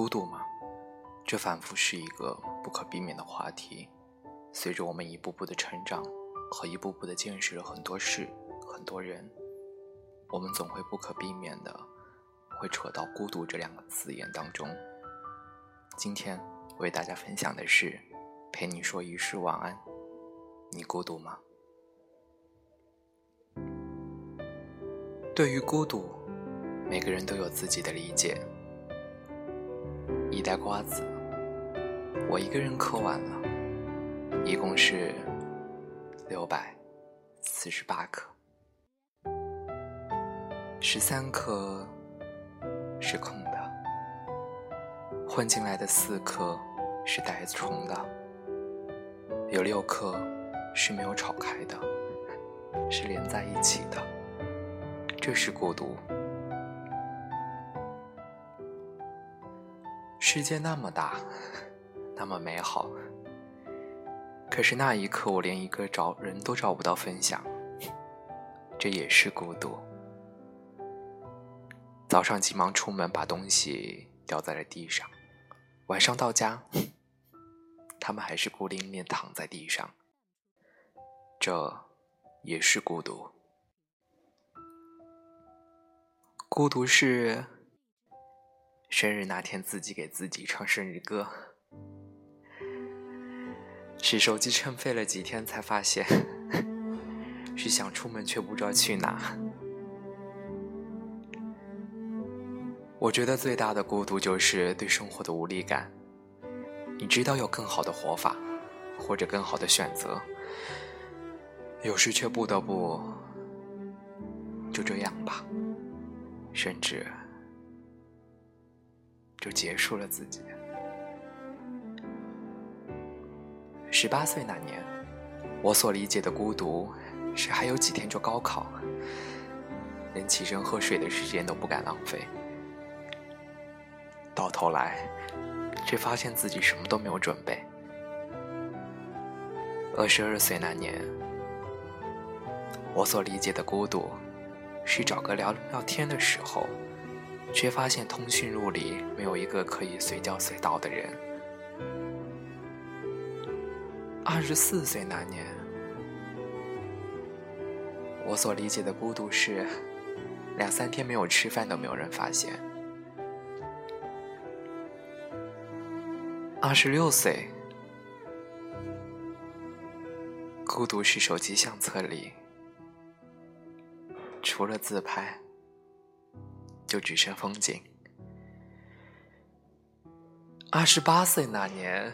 孤独吗？这反复是一个不可避免的话题。随着我们一步步的成长和一步步的见识了很多事、很多人，我们总会不可避免的会扯到孤独这两个字眼当中。今天为大家分享的是陪你说一世晚安。你孤独吗？对于孤独，每个人都有自己的理解。一袋瓜子，我一个人嗑完了，一共是六百四十八克，十三颗是空的，混进来的四颗是带虫的，有六颗是没有炒开的，是连在一起的，这是孤独。世界那么大，那么美好，可是那一刻我连一个找人都找不到分享，这也是孤独。早上急忙出门，把东西掉在了地上；晚上到家，他们还是孤零零躺在地上，这也是孤独。孤独是。生日那天，自己给自己唱生日歌，是手机撑废了几天才发现，是想出门却不知道去哪。我觉得最大的孤独就是对生活的无力感。你知道有更好的活法，或者更好的选择，有时却不得不就这样吧，甚至。就结束了自己。十八岁那年，我所理解的孤独，是还有几天就高考，连起身喝水的时间都不敢浪费。到头来，却发现自己什么都没有准备。二十二岁那年，我所理解的孤独，是找个聊聊天的时候。却发现通讯录里没有一个可以随叫随到的人。二十四岁那年，我所理解的孤独是两三天没有吃饭都没有人发现。二十六岁，孤独是手机相册里除了自拍。就只剩风景。二十八岁那年，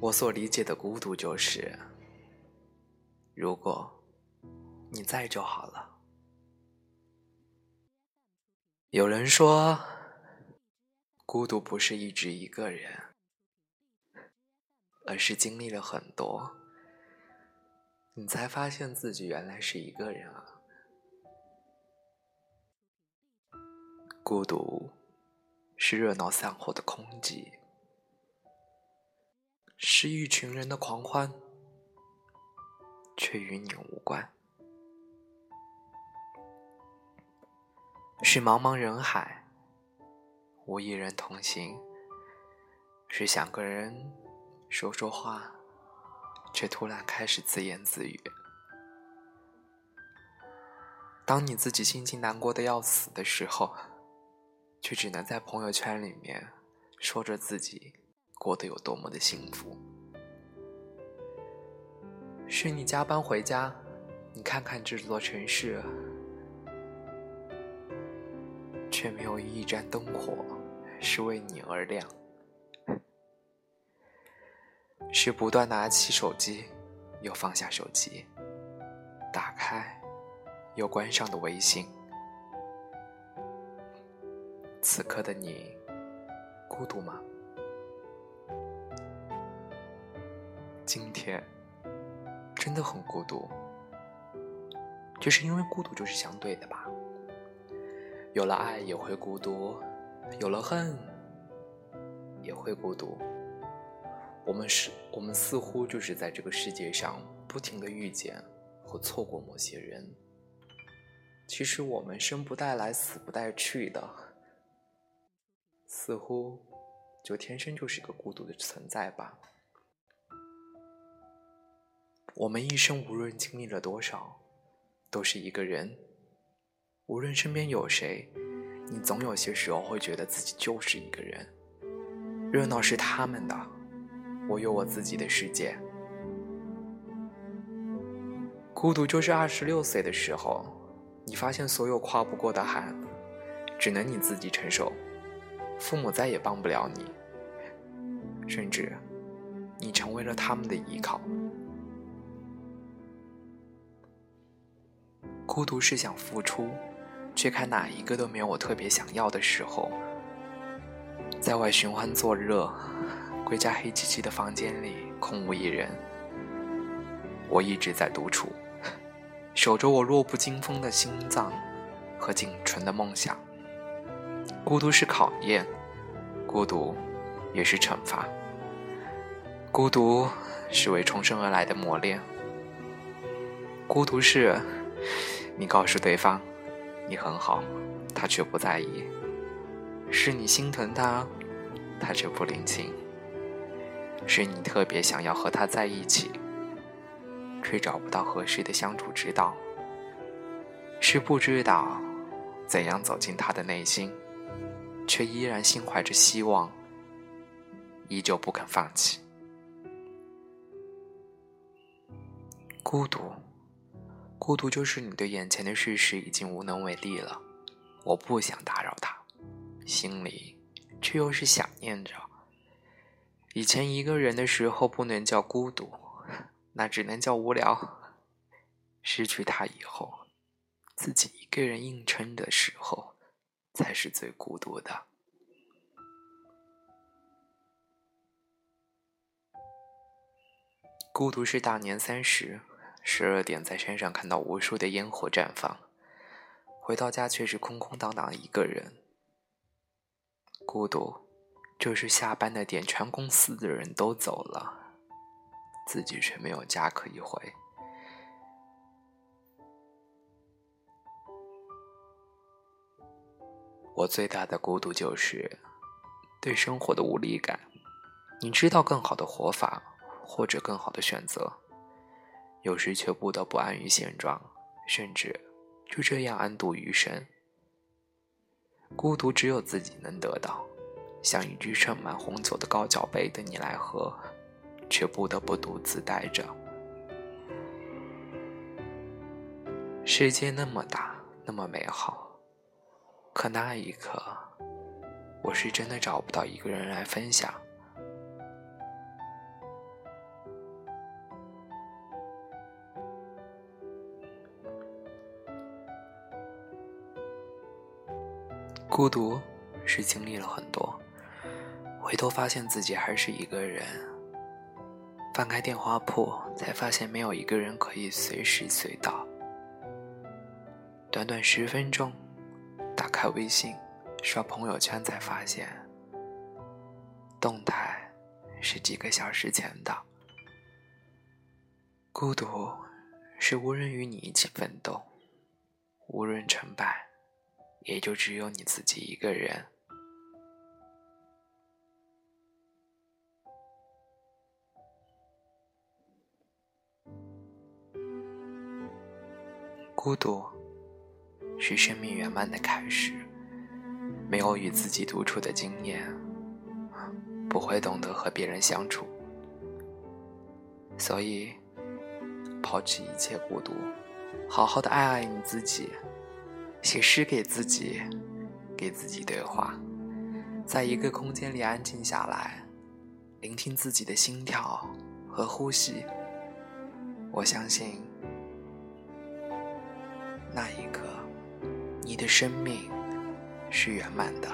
我所理解的孤独就是：如果你在就好了。有人说，孤独不是一直一个人，而是经历了很多，你才发现自己原来是一个人啊。孤独是热闹散伙的空寂，是一群人的狂欢，却与你无关；是茫茫人海，无一人同行；是想个人说说话，却突然开始自言自语。当你自己心情难过的要死的时候。却只能在朋友圈里面说着自己过得有多么的幸福。是你加班回家，你看看这座城市，却没有一盏灯火是为你而亮。是不断拿起手机，又放下手机，打开又关上的微信。此刻的你，孤独吗？今天真的很孤独，就是因为孤独就是相对的吧。有了爱也会孤独，有了恨也会孤独。我们是，我们似乎就是在这个世界上不停的遇见和错过某些人。其实我们生不带来，死不带去的。似乎就天生就是一个孤独的存在吧。我们一生无论经历了多少，都是一个人。无论身边有谁，你总有些时候会觉得自己就是一个人。热闹是他们的，我有我自己的世界。孤独就是二十六岁的时候，你发现所有跨不过的海，只能你自己承受，父母再也帮不了你，甚至你成为了他们的依靠。孤独是想付出。却看哪一个都没有我特别想要的时候，在外寻欢作乐，归家黑漆漆的房间里空无一人，我一直在独处，守着我弱不禁风的心脏和仅存的梦想。孤独是考验，孤独也是惩罚，孤独是为重生而来的磨练，孤独是，你告诉对方。你很好，他却不在意；是你心疼他，他却不领情；是你特别想要和他在一起，却找不到合适的相处之道；是不知道怎样走进他的内心，却依然心怀着希望，依旧不肯放弃。孤独。孤独就是你对眼前的事实已经无能为力了，我不想打扰他，心里却又是想念着。以前一个人的时候不能叫孤独，那只能叫无聊。失去他以后，自己一个人硬撑的时候，才是最孤独的。孤独是大年三十。十二点，在山上看到无数的烟火绽放，回到家却是空空荡荡一个人。孤独，就是下班的点，全公司的人都走了，自己却没有家可以回。我最大的孤独就是对生活的无力感。你知道更好的活法，或者更好的选择。有时却不得不安于现状，甚至就这样安度余生。孤独只有自己能得到，像一只盛满红酒的高脚杯等你来喝，却不得不独自带着。世界那么大，那么美好，可那一刻，我是真的找不到一个人来分享。孤独是经历了很多，回头发现自己还是一个人。翻开电话簿，才发现没有一个人可以随时随到。短短十分钟，打开微信，刷朋友圈，才发现动态是几个小时前的。孤独是无人与你一起奋斗，无论成败。也就只有你自己一个人。孤独是生命圆满的开始。没有与自己独处的经验，不会懂得和别人相处。所以，抛弃一切孤独，好好的爱爱你自己。写诗给自己，给自己对话，在一个空间里安静下来，聆听自己的心跳和呼吸。我相信，那一刻，你的生命是圆满的。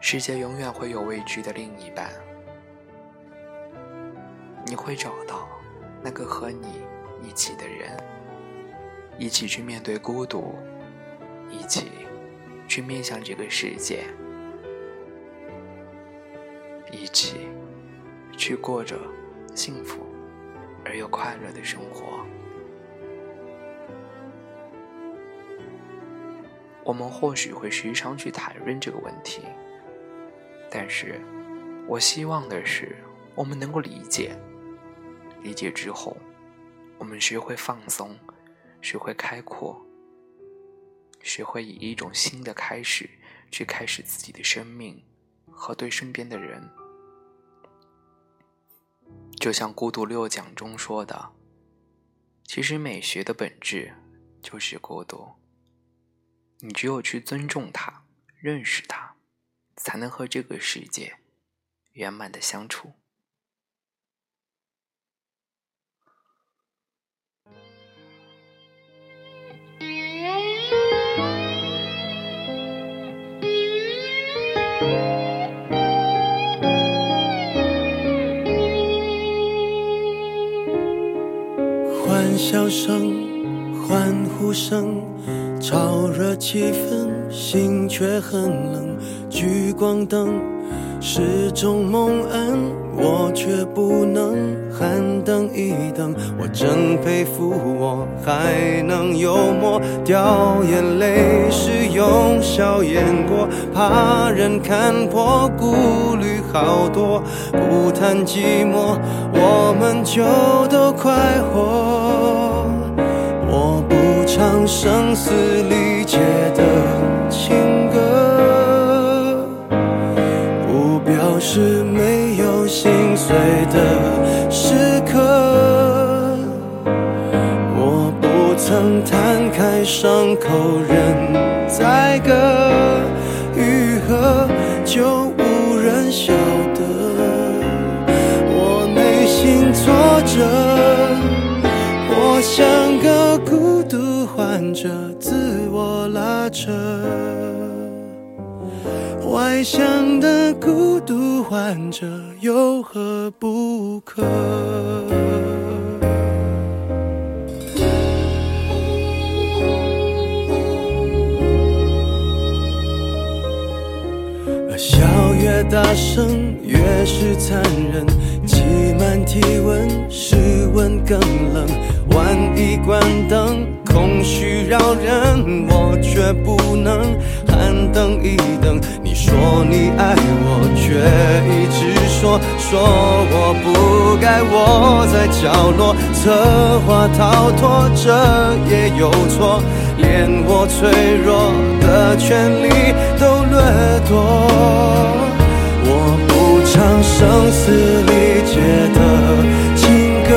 世界永远会有未知的另一半，你会找到。那个和你一起的人，一起去面对孤独，一起去面向这个世界，一起去过着幸福而又快乐的生活。我们或许会时常去谈论这个问题，但是，我希望的是，我们能够理解，理解之后，我们学会放松，学会开阔，学会以一种新的开始去开始自己的生命和对身边的人。就像《孤独六讲》中说的，其实美学的本质就是孤独。你只有去尊重它，认识它，才能和这个世界圆满的相处。笑声，欢呼声。炒热气氛，心却很冷。聚光灯是种蒙恩，我却不能喊等一等。我真佩服我还能幽默，掉眼泪是用笑掩过，怕人看破，顾虑好多。不谈寂寞，我们就都快活。我不唱声嘶力竭的情歌，不表示没有心碎的不曾摊开伤口任宰割，愈合就无人晓得。我内心挫折，我像个孤独。患者自我拉扯，外向的孤独患者有何不可？大声，越是残忍。挤满体温，室温更冷。万一关灯，空虚扰人，我却不能喊等一等。你说你爱我，却一直说说我不该窝在角落，策划逃脱，这也有错，连我脆弱的权利都掠夺。唱声嘶力竭的情歌，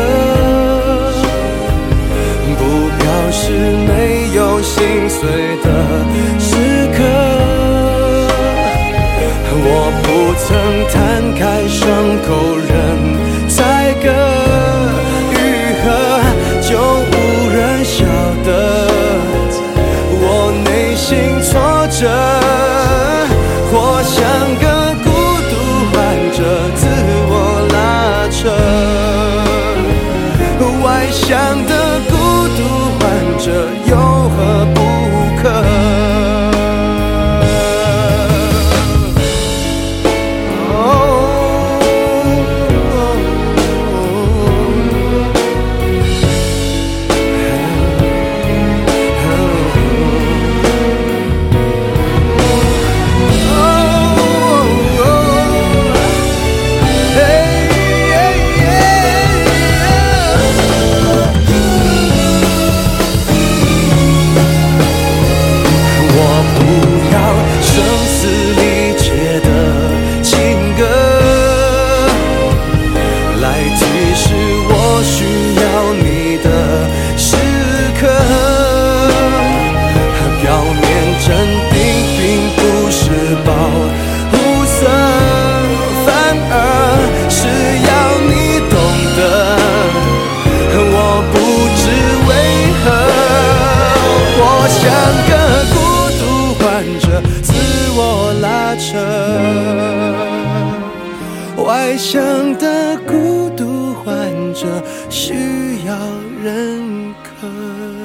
不表示没有心碎的时刻。我不曾摊开伤口像个孤独患者自我拉扯。外向的孤独患者需要认可。